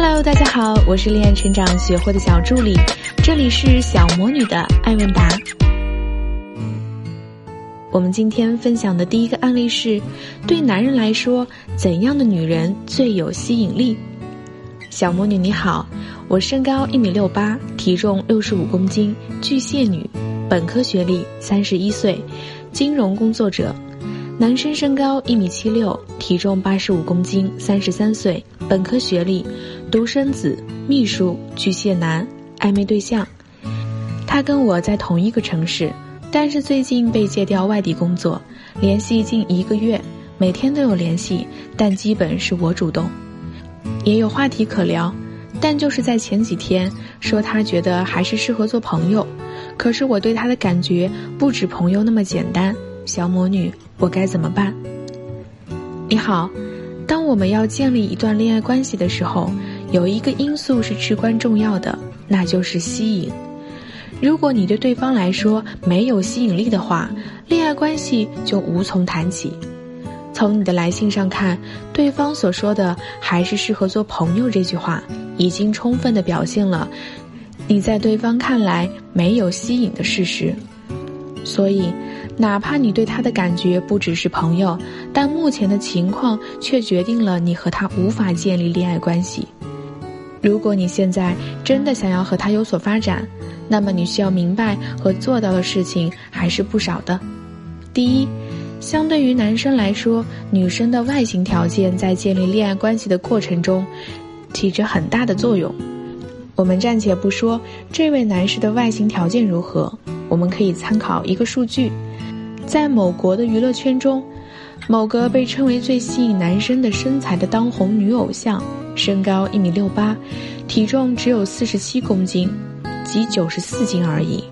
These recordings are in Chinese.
Hello，大家好，我是恋爱成长学会的小助理，这里是小魔女的爱问答。我们今天分享的第一个案例是：对男人来说，怎样的女人最有吸引力？小魔女你好，我身高一米六八，体重六十五公斤，巨蟹女，本科学历，三十一岁，金融工作者。男生身高一米七六，体重八十五公斤，三十三岁，本科学历，独生子，秘书，巨蟹男，暧昧对象。他跟我在同一个城市，但是最近被借调外地工作，联系近一个月，每天都有联系，但基本是我主动，也有话题可聊，但就是在前几天说他觉得还是适合做朋友，可是我对他的感觉不止朋友那么简单，小魔女。我该怎么办？你好，当我们要建立一段恋爱关系的时候，有一个因素是至关重要的，那就是吸引。如果你对对方来说没有吸引力的话，恋爱关系就无从谈起。从你的来信上看，对方所说的“还是适合做朋友”这句话，已经充分的表现了你在对方看来没有吸引的事实。所以。哪怕你对他的感觉不只是朋友，但目前的情况却决定了你和他无法建立恋爱关系。如果你现在真的想要和他有所发展，那么你需要明白和做到的事情还是不少的。第一，相对于男生来说，女生的外形条件在建立恋爱关系的过程中起着很大的作用。我们暂且不说这位男士的外形条件如何，我们可以参考一个数据。在某国的娱乐圈中，某个被称为最吸引男生的身材的当红女偶像，身高一米六八，体重只有四十七公斤，即九十四斤而已。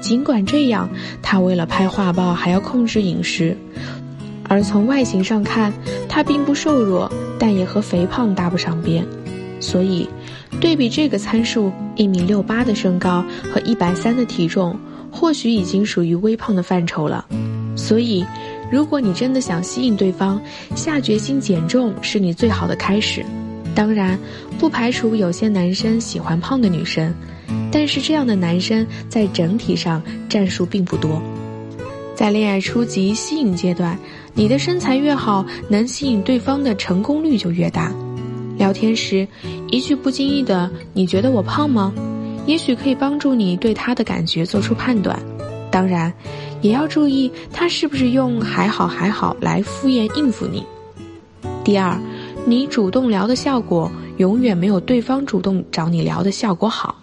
尽管这样，他为了拍画报还要控制饮食，而从外形上看，他并不瘦弱，但也和肥胖搭不上边。所以，对比这个参数，一米六八的身高和一百三的体重，或许已经属于微胖的范畴了。所以，如果你真的想吸引对方，下决心减重是你最好的开始。当然，不排除有些男生喜欢胖的女生，但是这样的男生在整体上战术并不多。在恋爱初级吸引阶段，你的身材越好，能吸引对方的成功率就越大。聊天时，一句不经意的“你觉得我胖吗？”也许可以帮助你对他的感觉做出判断。当然。也要注意他是不是用“还好还好”来敷衍应付你。第二，你主动聊的效果永远没有对方主动找你聊的效果好。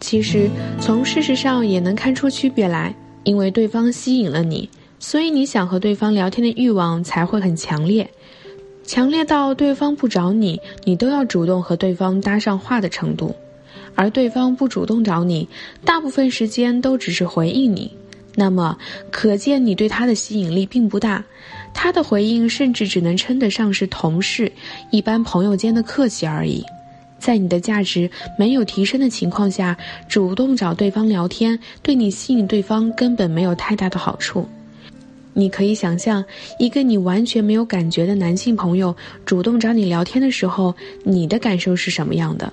其实从事实上也能看出区别来，因为对方吸引了你，所以你想和对方聊天的欲望才会很强烈，强烈到对方不找你，你都要主动和对方搭上话的程度。而对方不主动找你，大部分时间都只是回应你。那么，可见你对他的吸引力并不大，他的回应甚至只能称得上是同事、一般朋友间的客气而已。在你的价值没有提升的情况下，主动找对方聊天，对你吸引对方根本没有太大的好处。你可以想象，一个你完全没有感觉的男性朋友主动找你聊天的时候，你的感受是什么样的？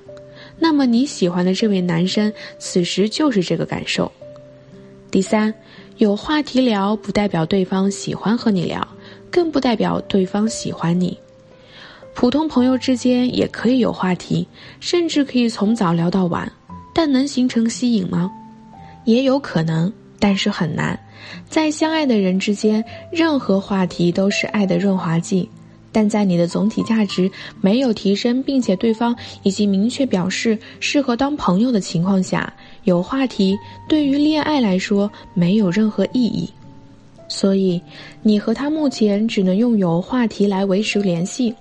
那么你喜欢的这位男生，此时就是这个感受。第三，有话题聊不代表对方喜欢和你聊，更不代表对方喜欢你。普通朋友之间也可以有话题，甚至可以从早聊到晚，但能形成吸引吗？也有可能，但是很难。在相爱的人之间，任何话题都是爱的润滑剂。但在你的总体价值没有提升，并且对方已经明确表示适合当朋友的情况下，有话题对于恋爱来说没有任何意义。所以，你和他目前只能用有话题来维持联系。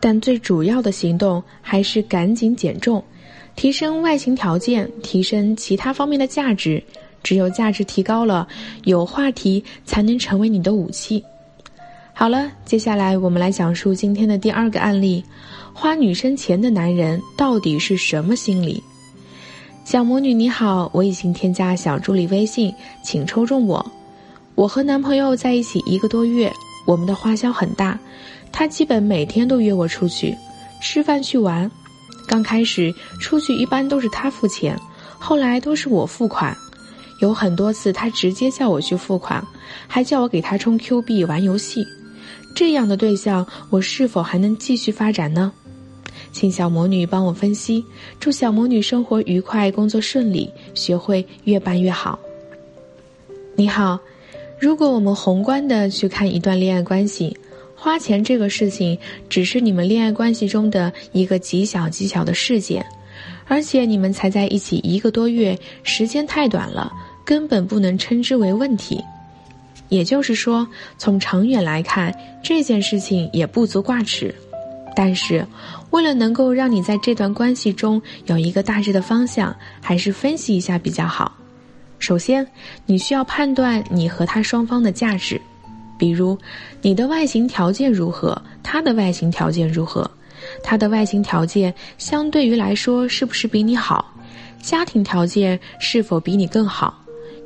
但最主要的行动还是赶紧减重，提升外形条件，提升其他方面的价值。只有价值提高了，有话题才能成为你的武器。好了，接下来我们来讲述今天的第二个案例：花女生钱的男人到底是什么心理？小魔女你好，我已经添加小助理微信，请抽中我。我和男朋友在一起一个多月，我们的花销很大，他基本每天都约我出去吃饭去玩。刚开始出去一般都是他付钱，后来都是我付款，有很多次他直接叫我去付款，还叫我给他充 Q 币玩游戏。这样的对象，我是否还能继续发展呢？请小魔女帮我分析。祝小魔女生活愉快，工作顺利，学会越办越好。你好，如果我们宏观的去看一段恋爱关系。花钱这个事情只是你们恋爱关系中的一个极小极小的事件，而且你们才在一起一个多月，时间太短了，根本不能称之为问题。也就是说，从长远来看，这件事情也不足挂齿。但是，为了能够让你在这段关系中有一个大致的方向，还是分析一下比较好。首先，你需要判断你和他双方的价值。比如，你的外形条件如何？他的外形条件如何？他的外形条件相对于来说是不是比你好？家庭条件是否比你更好？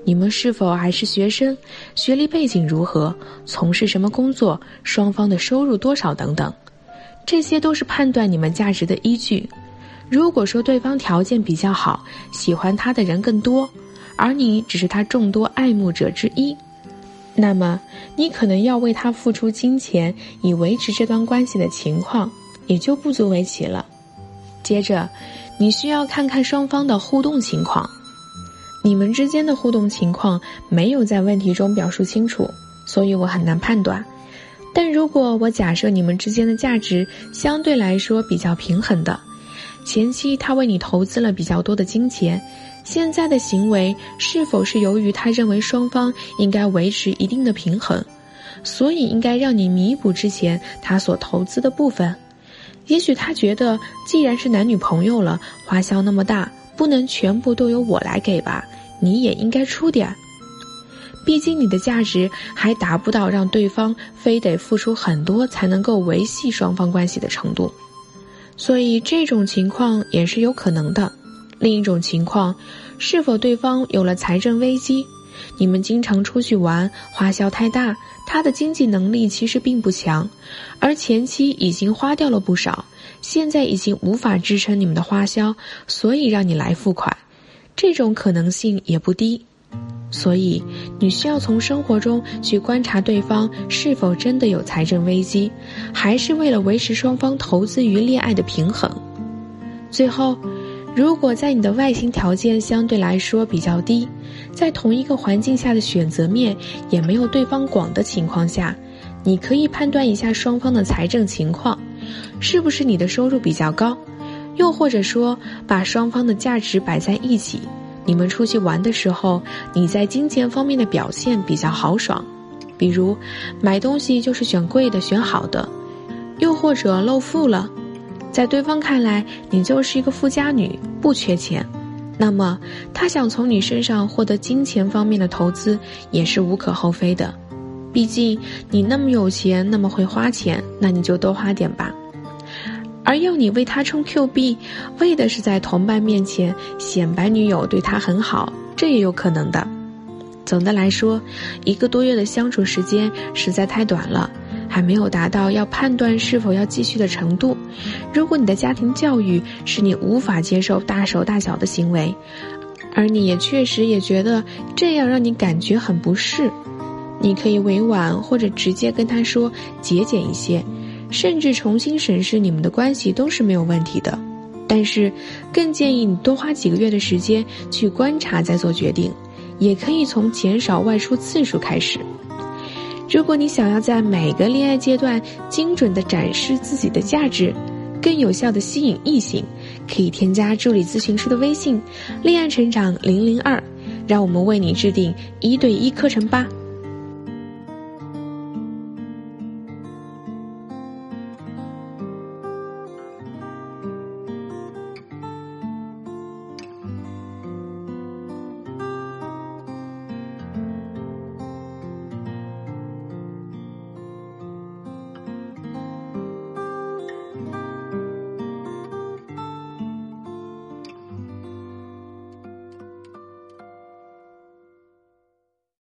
你们是否还是学生？学历背景如何？从事什么工作？双方的收入多少？等等，这些都是判断你们价值的依据。如果说对方条件比较好，喜欢他的人更多，而你只是他众多爱慕者之一。那么，你可能要为他付出金钱以维持这段关系的情况，也就不足为奇了。接着，你需要看看双方的互动情况，你们之间的互动情况没有在问题中表述清楚，所以我很难判断。但如果我假设你们之间的价值相对来说比较平衡的，前期他为你投资了比较多的金钱。现在的行为是否是由于他认为双方应该维持一定的平衡，所以应该让你弥补之前他所投资的部分？也许他觉得，既然是男女朋友了，花销那么大，不能全部都由我来给吧？你也应该出点。毕竟你的价值还达不到让对方非得付出很多才能够维系双方关系的程度，所以这种情况也是有可能的。另一种情况，是否对方有了财政危机？你们经常出去玩，花销太大，他的经济能力其实并不强，而前期已经花掉了不少，现在已经无法支撑你们的花销，所以让你来付款，这种可能性也不低。所以，你需要从生活中去观察对方是否真的有财政危机，还是为了维持双方投资与恋爱的平衡。最后。如果在你的外形条件相对来说比较低，在同一个环境下的选择面也没有对方广的情况下，你可以判断一下双方的财政情况，是不是你的收入比较高，又或者说把双方的价值摆在一起，你们出去玩的时候，你在金钱方面的表现比较豪爽，比如买东西就是选贵的选好的，又或者露富了。在对方看来，你就是一个富家女，不缺钱，那么他想从你身上获得金钱方面的投资也是无可厚非的。毕竟你那么有钱，那么会花钱，那你就多花点吧。而要你为他充 Q 币，为的是在同伴面前显摆女友对他很好，这也有可能的。总的来说，一个多月的相处时间实在太短了。还没有达到要判断是否要继续的程度。如果你的家庭教育使你无法接受大手大脚的行为，而你也确实也觉得这样让你感觉很不适，你可以委婉或者直接跟他说节俭一些，甚至重新审视你们的关系都是没有问题的。但是，更建议你多花几个月的时间去观察再做决定，也可以从减少外出次数开始。如果你想要在每个恋爱阶段精准地展示自己的价值，更有效地吸引异性，可以添加助理咨询师的微信“恋爱成长零零二”，让我们为你制定一对一课程吧。